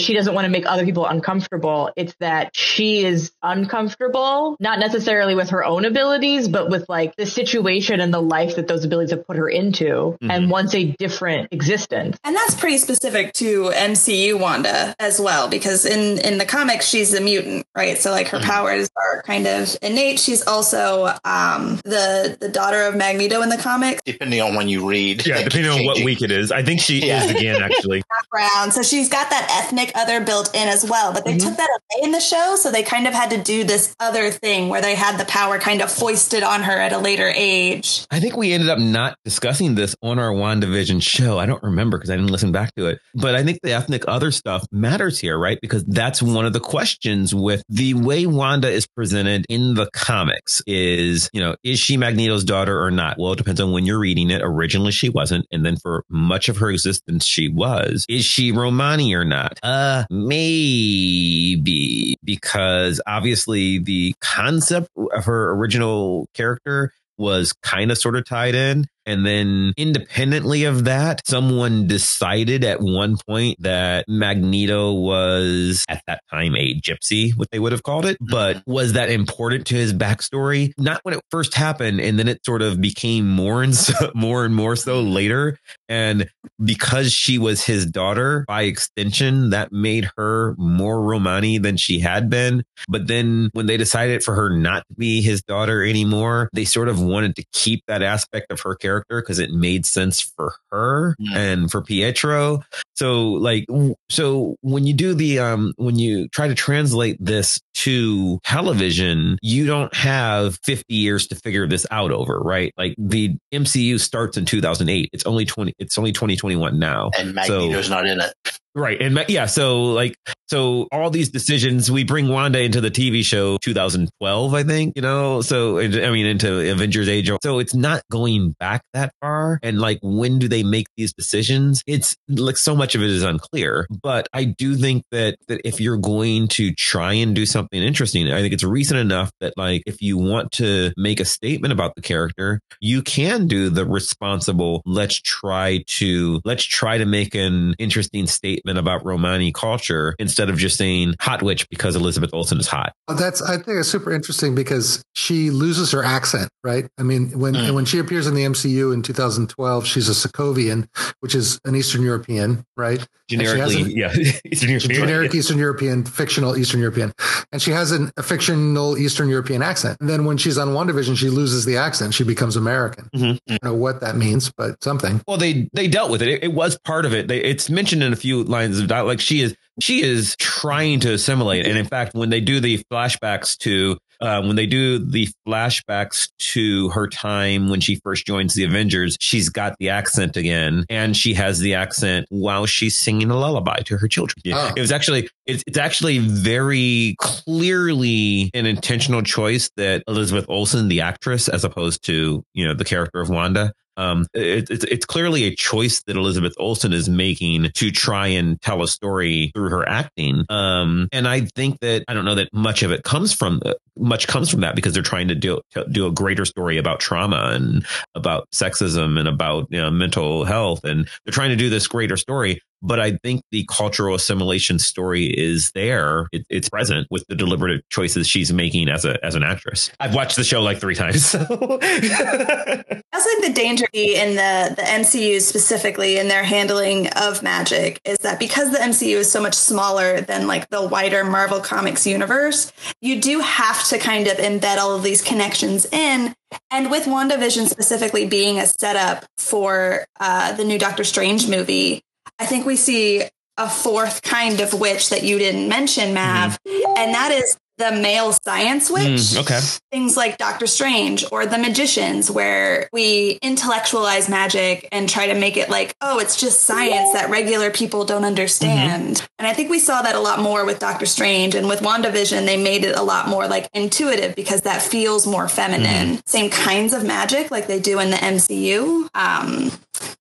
she doesn't want to make other people uncomfortable. It's that she is uncomfortable, not necessarily with her own abilities but with like the situation and the life that those abilities have put her into mm-hmm. and wants a different existence. And that's pretty specific to MCU Wanda as well, because in, in the comics, she's a mutant, right? So like her mm-hmm. powers are kind of innate. She's also um, the, the daughter of Magneto in the comics. Depending on when you read. Yeah, depending on what week it is. I think she yeah. is again, actually. Background. So she's got that ethnic other built in as well, but they mm-hmm. took that away in the show. So they kind of had to do this other thing where they had the power kind of foisted on her at a later age. I think we ended up not discussing this on our WandaVision show. I don't remember because I didn't listen back to it. But I think the ethnic other stuff matters here, right? Because that's one of the questions with the way Wanda is presented in the comics is, you know, is she Magneto's daughter or not? Well, it depends on when you're reading it. Originally, she wasn't. And then for much of her existence, she was. Is she Romani or not? Uh, maybe because obviously the concept of her original character was kind of sort of tied in. And then independently of that, someone decided at one point that Magneto was at that time a gypsy, what they would have called it. But mm-hmm. was that important to his backstory? Not when it first happened. And then it sort of became more and so, more and more so later. And because she was his daughter, by extension, that made her more Romani than she had been. But then when they decided for her not to be his daughter anymore, they sort of wanted to keep that aspect of her character character because it made sense for her mm. and for Pietro. So like so when you do the um when you try to translate this to television, you don't have 50 years to figure this out over, right? Like the MCU starts in 2008. It's only 20 it's only 2021 now. And Magneto's so, not in it. Right. And yeah, so like, so all these decisions, we bring Wanda into the TV show 2012, I think, you know, so I mean, into Avengers Age. So it's not going back that far. And like, when do they make these decisions? It's like so much of it is unclear, but I do think that, that if you're going to try and do something interesting, I think it's recent enough that like, if you want to make a statement about the character, you can do the responsible, let's try to, let's try to make an interesting statement statement about Romani culture instead of just saying hot witch because Elizabeth Olsen is hot. That's I think it's super interesting because she loses her accent, right? I mean, when mm. when she appears in the MCU in 2012, she's a Sokovian, which is an Eastern European, right? Generically, an, yeah, Eastern European, generic yeah. Eastern European, fictional Eastern European, and she has an, a fictional Eastern European accent. And then when she's on WandaVision, she loses the accent; she becomes American. Mm-hmm. I don't know what that means, but something. Well, they they dealt with it. It, it was part of it. They, it's mentioned in a few lines of dialogue. Like she is, she is trying to assimilate. And in fact, when they do the flashbacks to, uh, when they do the flashbacks to her time when she first joins the Avengers, she's got the accent again, and she has the accent while she's singing a lullaby to her children. Oh. It was actually, it's, it's actually very clearly an intentional choice that Elizabeth Olsen, the actress, as opposed to you know the character of Wanda, um, it, it's it's clearly a choice that Elizabeth Olsen is making to try and tell a story through her acting. Um, and I think that I don't know that much of it comes from uh, much comes from that because they're trying to do do a greater story about trauma and about sexism and about you know, mental health, and they're trying to do this greater story but I think the cultural assimilation story is there. It, it's present with the deliberate choices she's making as a as an actress. I've watched the show like three times. So. I think the danger in the the MCU specifically in their handling of magic is that because the MCU is so much smaller than like the wider Marvel Comics universe, you do have to kind of embed all of these connections in and with WandaVision specifically being a setup for uh, the new Doctor Strange movie, I think we see a fourth kind of witch that you didn't mention, Mav, and that is the male science witch. Mm, okay. Things like Doctor Strange or the magicians, where we intellectualize magic and try to make it like, oh, it's just science that regular people don't understand. And I think we saw that a lot more with Doctor Strange. And with WandaVision, they made it a lot more like intuitive because that feels more feminine. Same kinds of magic like they do in the MCU. Um,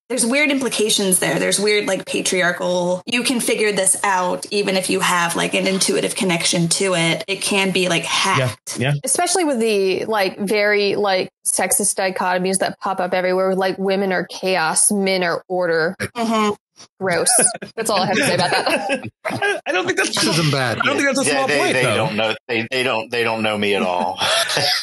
there's weird implications there. There's weird like patriarchal. You can figure this out even if you have like an intuitive connection to it. It can be like Yeah. hacked. Yeah. especially with the like very like sexist dichotomies that pop up everywhere with like women are chaos men are order Mhm. Gross that's all i have to say about that I I don't think that's. This isn't bad. I don't think that's a Yeah, small they, point they though. don't know. They, they don't. They don't know me at all.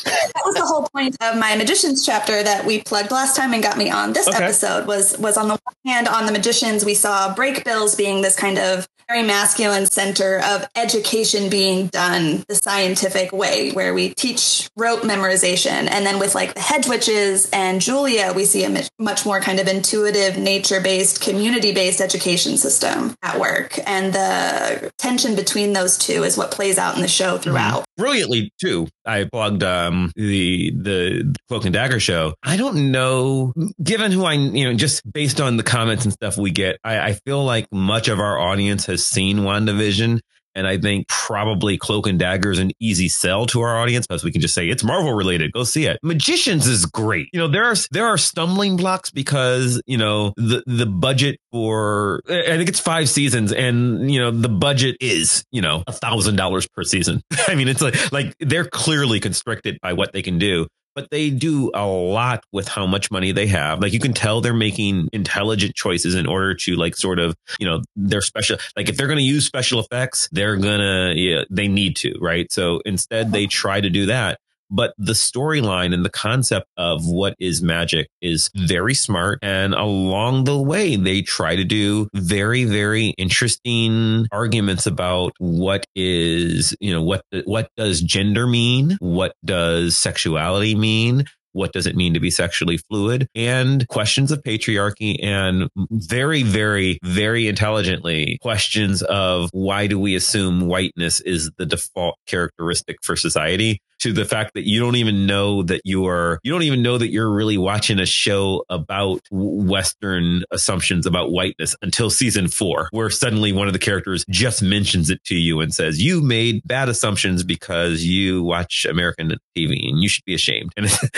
That was the whole point of my magicians chapter that we plugged last time and got me on this Okay. episode was was on the one hand on the magicians we saw Brakebills being this kind of very masculine center of education being done the scientific way where we teach rote memorization. And then with like the hedge witches and julia we see a much- more kind of intuitive nature-based community-based education system at work. And the tension between those two is what plays out in the show throughout brilliantly too. I plugged um, the the Cloak and Dagger show. I don't know, given who I you know, just based on the comments and stuff we get, I, I feel like much of our audience has seen WandaVision. And I think probably Cloak and Dagger is an easy sell to our audience because we can just say it's Marvel related. Go see it. Magicians is great. You know, there are there are stumbling blocks because you know the the budget for I think it's five seasons, and you know the budget is you know a thousand dollars per season. I mean, it's like like they're clearly constricted by what they can do. But they do a lot with how much money they have. Like you can tell they're making intelligent choices in order to like sort of, you know, their special, like if they're going to use special effects, they're going to, yeah, they need to, right? So instead they try to do that but the storyline and the concept of what is magic is very smart and along the way they try to do very very interesting arguments about what is you know what what does gender mean? What does sexuality mean? What does it mean to be sexually fluid? And questions of patriarchy and very very very intelligently questions of why do we assume whiteness is the default characteristic for society to the fact that you don't even know that you're you don't even know that you're really watching a show about western assumptions about whiteness until season 4 where suddenly one of the characters just mentions it to you and says you made bad assumptions because you watch American TV and you should be ashamed and it's,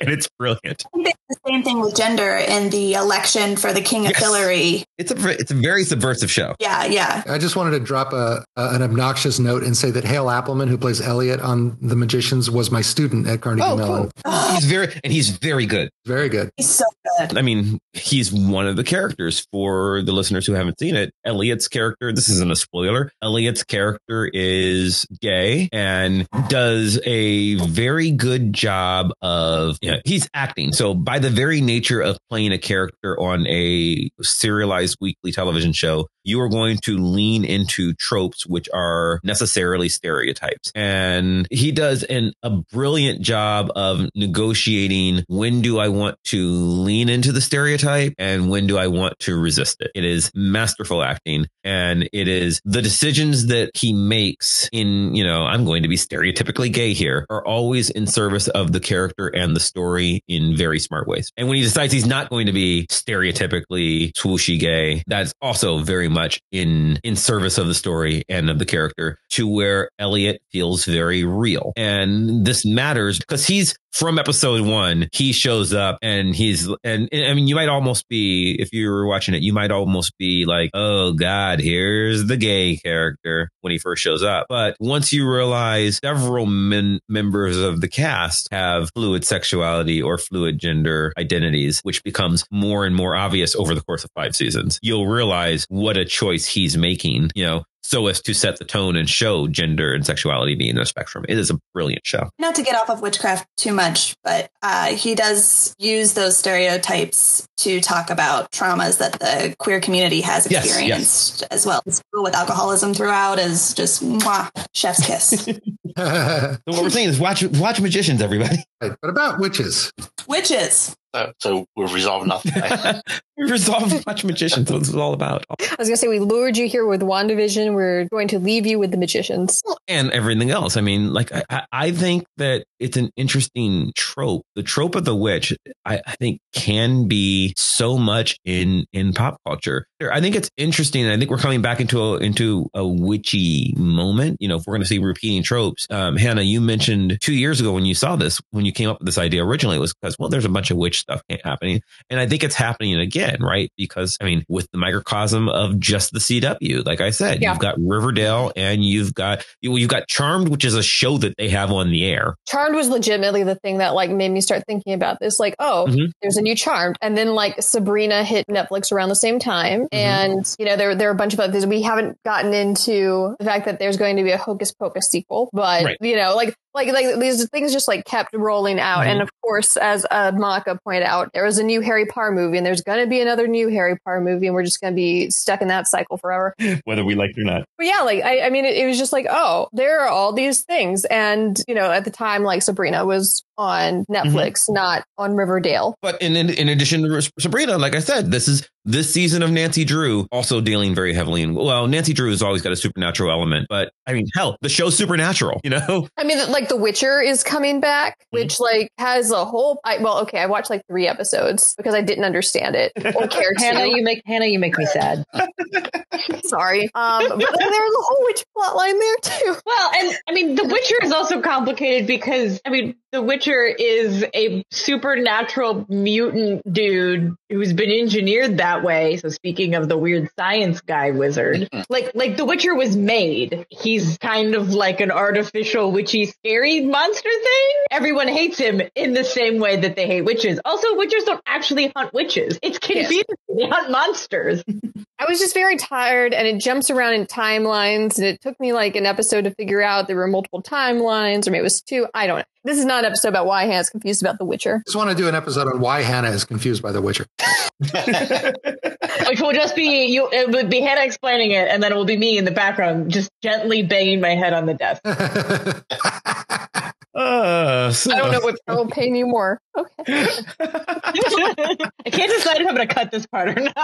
and it's brilliant I think they did the same thing with gender in the election for the King of Yes. Fillory. it's a it's a very subversive show Yeah, yeah. I just wanted to drop a, a an obnoxious note and say that Hale Appleman, who plays Elliot on The Magicians, was my student at Carnegie Oh, Mellon. Oh, he's very and he's very good Very good. he's so good. I mean, he's one of the characters for the listeners who haven't seen it. Elliot's character, this isn't a spoiler. Elliot's character is gay and does a very good job of, you know, he's acting. So by the very nature of playing a character on a serialized weekly television show, you are going to lean into tropes which are necessarily stereotypes. And he does an, a brilliant job of negotiating when do I want to lean into the stereotype and when do I want to resist it. It is masterful acting and it is the decisions that he makes in, you know, I'm going to be stereotypically gay here are always in service of the character and the story in very smart ways. And when he decides he's not going to be stereotypically swooshy gay, that's also very much in in service of the story and of the character to where Elliot feels very real. And this matters because he's from episode one, he shows up and he's and, and I mean you might almost be if you were watching it, you might almost be like, oh God, here's the gay character when he first shows up. But once you realize several men, members of the cast have fluid sexuality or fluid gender identities, which becomes more and more obvious over the course of five seasons, you'll realize what a choice he's making, you know, so as to set the tone and show gender and sexuality being a spectrum. It is a brilliant show. Not to get off of witchcraft too much, but uh, he does use those stereotypes to talk about traumas that the queer community has Yes, experienced, as well as with alcoholism throughout. Is just mwah, chef's kiss. So what we're saying is watch watch magicians, everybody. but about witches. Witches. So, so we've resolved nothing. we resolved much magicians. That's what this is all about. I was gonna say we lured you here with WandaVision. We're going to leave you with the magicians. And everything else. I mean, like I- I, think that it's an interesting trope. The trope of the witch, I, I think, can be so much in in pop culture. I think it's interesting. I think we're coming back into a into a witchy moment. You know, if we're going to see repeating tropes. Um, Hannah, you mentioned two years ago when you saw this, when you came up with this idea originally, it was because well, there's a bunch of witch stuff happening, and I think it's happening again, right? Because I mean, with the microcosm of just the CW, like I said, Yeah. you've got Riverdale and you've got you, you've got Charmed, which is a show that they have on the air. Charmed was legitimately the thing that like made me start thinking about this. Like, oh, Mhm. there's a new Charmed, and then like Sabrina hit Netflix around the same time, Mm-hmm. and you know there there are a bunch of other things. We haven't gotten into the fact that there's going to be a Hocus Pocus sequel, but Right. you know, like like like these things just like kept rolling out, and of course, as uh, Monica pointed out, there was a new Harry Potter movie, and there's going to be another new Harry Potter movie, and we're just going to be stuck in that cycle forever. Whether we like it or not. But yeah, like I, I mean, it, it was just like, oh, there are all these things, and you know, at the time, like Sabrina was on Netflix, not on Riverdale. But in, in in addition to Sabrina, like I said, this is this season of Nancy Drew also dealing very heavily in. Well, Nancy Drew has always got a supernatural element, but I mean, hell, the show's supernatural. You know, I mean, like The Witcher is coming back, which like has a whole. I, well, okay, I watched like three episodes because I didn't understand it or care Hannah, to. you make Hannah, you make me sad. Sorry, um, but there's a whole witch plot line there too. Well, and I mean, The Witcher is also complicated because I mean, The Witcher is a supernatural mutant dude who's been engineered that way. So speaking of the weird science guy wizard, like like The Witcher was made. He's kind of like an artificial witchy scary monster thing. Everyone hates him in the same way that they hate witches. Also, witches don't actually hunt witches. It's confusing. They hunt monsters. I was just very tired, and it jumps around in timelines, and it took me like an episode to figure out there were multiple timelines, or maybe it was two. I don't know. This is not an episode about why Hannah's confused about The Witcher. I just want to do an episode on why Hannah is confused by The Witcher. Which will just be you. It would be Hannah explaining it, and then it will be me in the background, just gently banging my head on the desk. uh, so- I don't know which one will pay you more. Okay. I can't decide if I'm going to cut this part or not.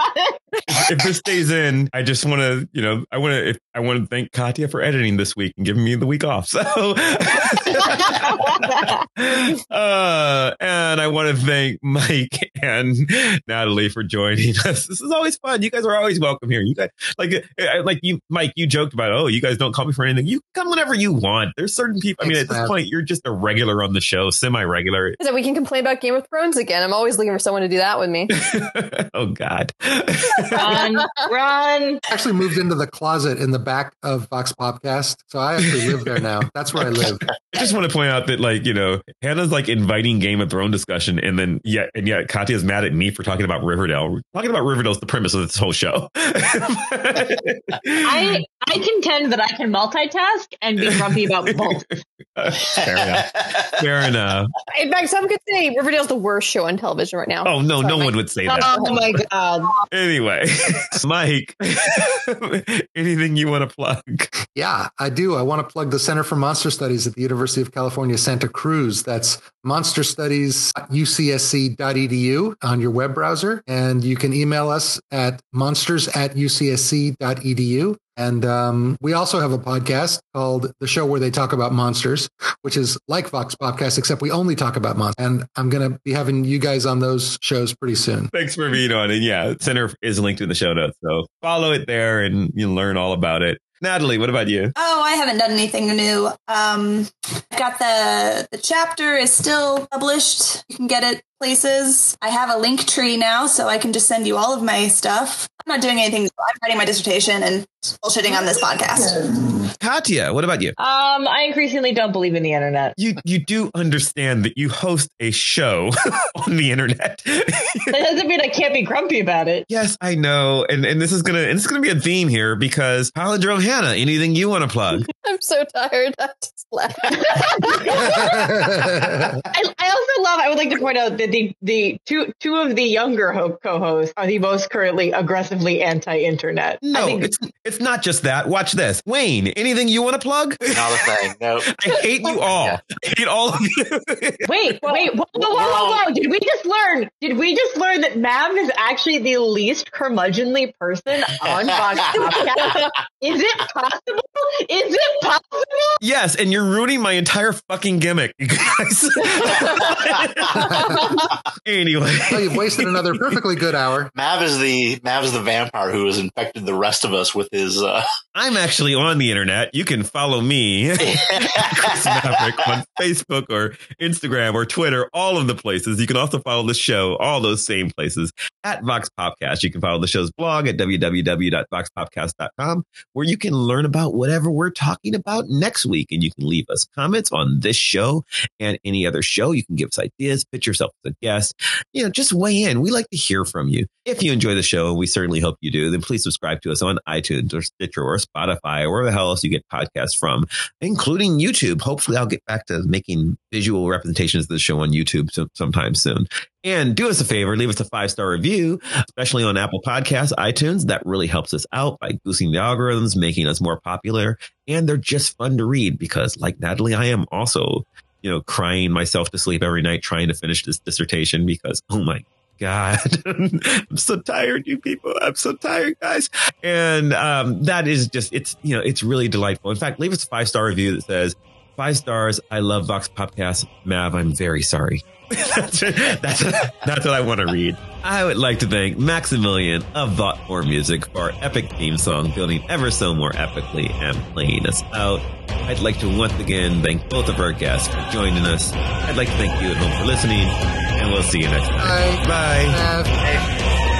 if this stays in, I just want to, you know, I want to, I want to thank Katya for editing this week and giving me the week off. So, uh, and I want to thank Mike and Natalie for joining us. This is always fun. You guys are always welcome here. You guys, like, uh, like you, Mike, you joked about, oh, you guys don't call me for anything. You come whenever you want. There's certain people. I mean, at this point, you're just a regular on the show, semi-regular. So we can complain about Game of Thrones again. I'm always looking for someone to do that with me. oh God. run, run. actually moved into the closet in the back of Vox Popcast. So I actually live there now. That's where I live. I just want to point out that, like, you know, Hannah's like inviting Game of Thrones discussion, and then yet, and yet, Katya's mad at me for talking about Riverdale. Talking about Riverdale is the premise of this whole show. I I contend that I can multitask and be grumpy about both. Fair enough. Fair enough. In fact, some could say Riverdale's the worst show on television right now. Oh no, Sorry, no Mike. one would say that. Oh my god! Anyway, Mike, anything you want to plug? Yeah, I do. I want to plug the Center for Monster Studies at the University of California, Santa Cruz. That's monsterstudies.ucsc.edu on your web browser. And you can email us at monsters at ucsc.edu. And um, we also have a podcast called The Show Where They Talk About Monsters, which is like Vox Popcast, except we only talk about monsters. And I'm going to be having you guys on those shows pretty soon. Thanks for being on. And yeah, center is linked in the show notes, so follow it there and you'll learn all about it. Natalie, what about you? Oh, I haven't done anything new. Um, I've got the the chapter is still published. You can get it places. I have a link tree now, so I can just send you all of my stuff. I'm not doing anything. I'm writing my dissertation and bullshitting on this podcast. Katya, what about you? Um, I increasingly don't believe in the internet. You you do understand that you host a show on the internet. That doesn't mean I can't be grumpy about it. yes, I know, and and this is gonna and this is gonna be a theme here because Palindrome Hannah. Anything you want to plug? I'm so tired. I just laugh. I, I also love. I would like to point out that the the two two of the younger co-hosts are the most currently aggressively anti-internet. I No, think- it's it's not just that. Watch this, Wayne. Anything you want to plug? Not a thing. No. I hate you all. I hate all of you. Wait, wait, whoa, whoa, whoa, whoa, whoa! Did we just learn? Did we just learn that Mav is actually the least curmudgeonly person on Vox Popcast? Is it possible? Is it possible? yes, and you're ruining my entire fucking gimmick, you guys. Anyway, Well, you've wasted another perfectly good hour. Mav is the Mav is the vampire who has infected the rest of us with his. Uh, I'm actually on the internet. You can follow me, Chris Maverick, on Facebook or Instagram or Twitter, all of the places. You can also follow the show, all those same places at Vox Popcast. You can follow the show's blog at www.voxpopcast.com, where you can learn about whatever we're talking about next week. And you can leave us comments on this show and any other show. You can give us ideas, pitch yourself as a guest, you know, just weigh in. We like to hear from you. If you enjoy the show, we certainly hope you do, then please subscribe to us on iTunes or Stitcher or Spotify wherever the hell else you get podcasts from, including YouTube. Hopefully, I'll get back to making visual representations of the show on YouTube so- sometime soon. And do us a favor, leave us a five star review, especially on Apple Podcasts, iTunes. That really helps us out by boosting the algorithms, making us more popular. And they're just fun to read because, like Natalie, I am also, you know, crying myself to sleep every night trying to finish this dissertation because, oh my God, I'm so tired, you people. I'm so tired, guys. And um, that is just, it's, you know, it's really delightful. In fact, leave us a five star review that says, five stars. I love Vox Popcast. Mav, I'm very sorry. that's, that's, that's what I want to read. I would like to thank Maximilian of Vought for Music for our epic theme song, building ever so more epically and playing us out. I'd like to once again thank both of our guests for joining us. I'd like to thank you at home for listening, and we'll see you next time. Bye. Bye. Mav.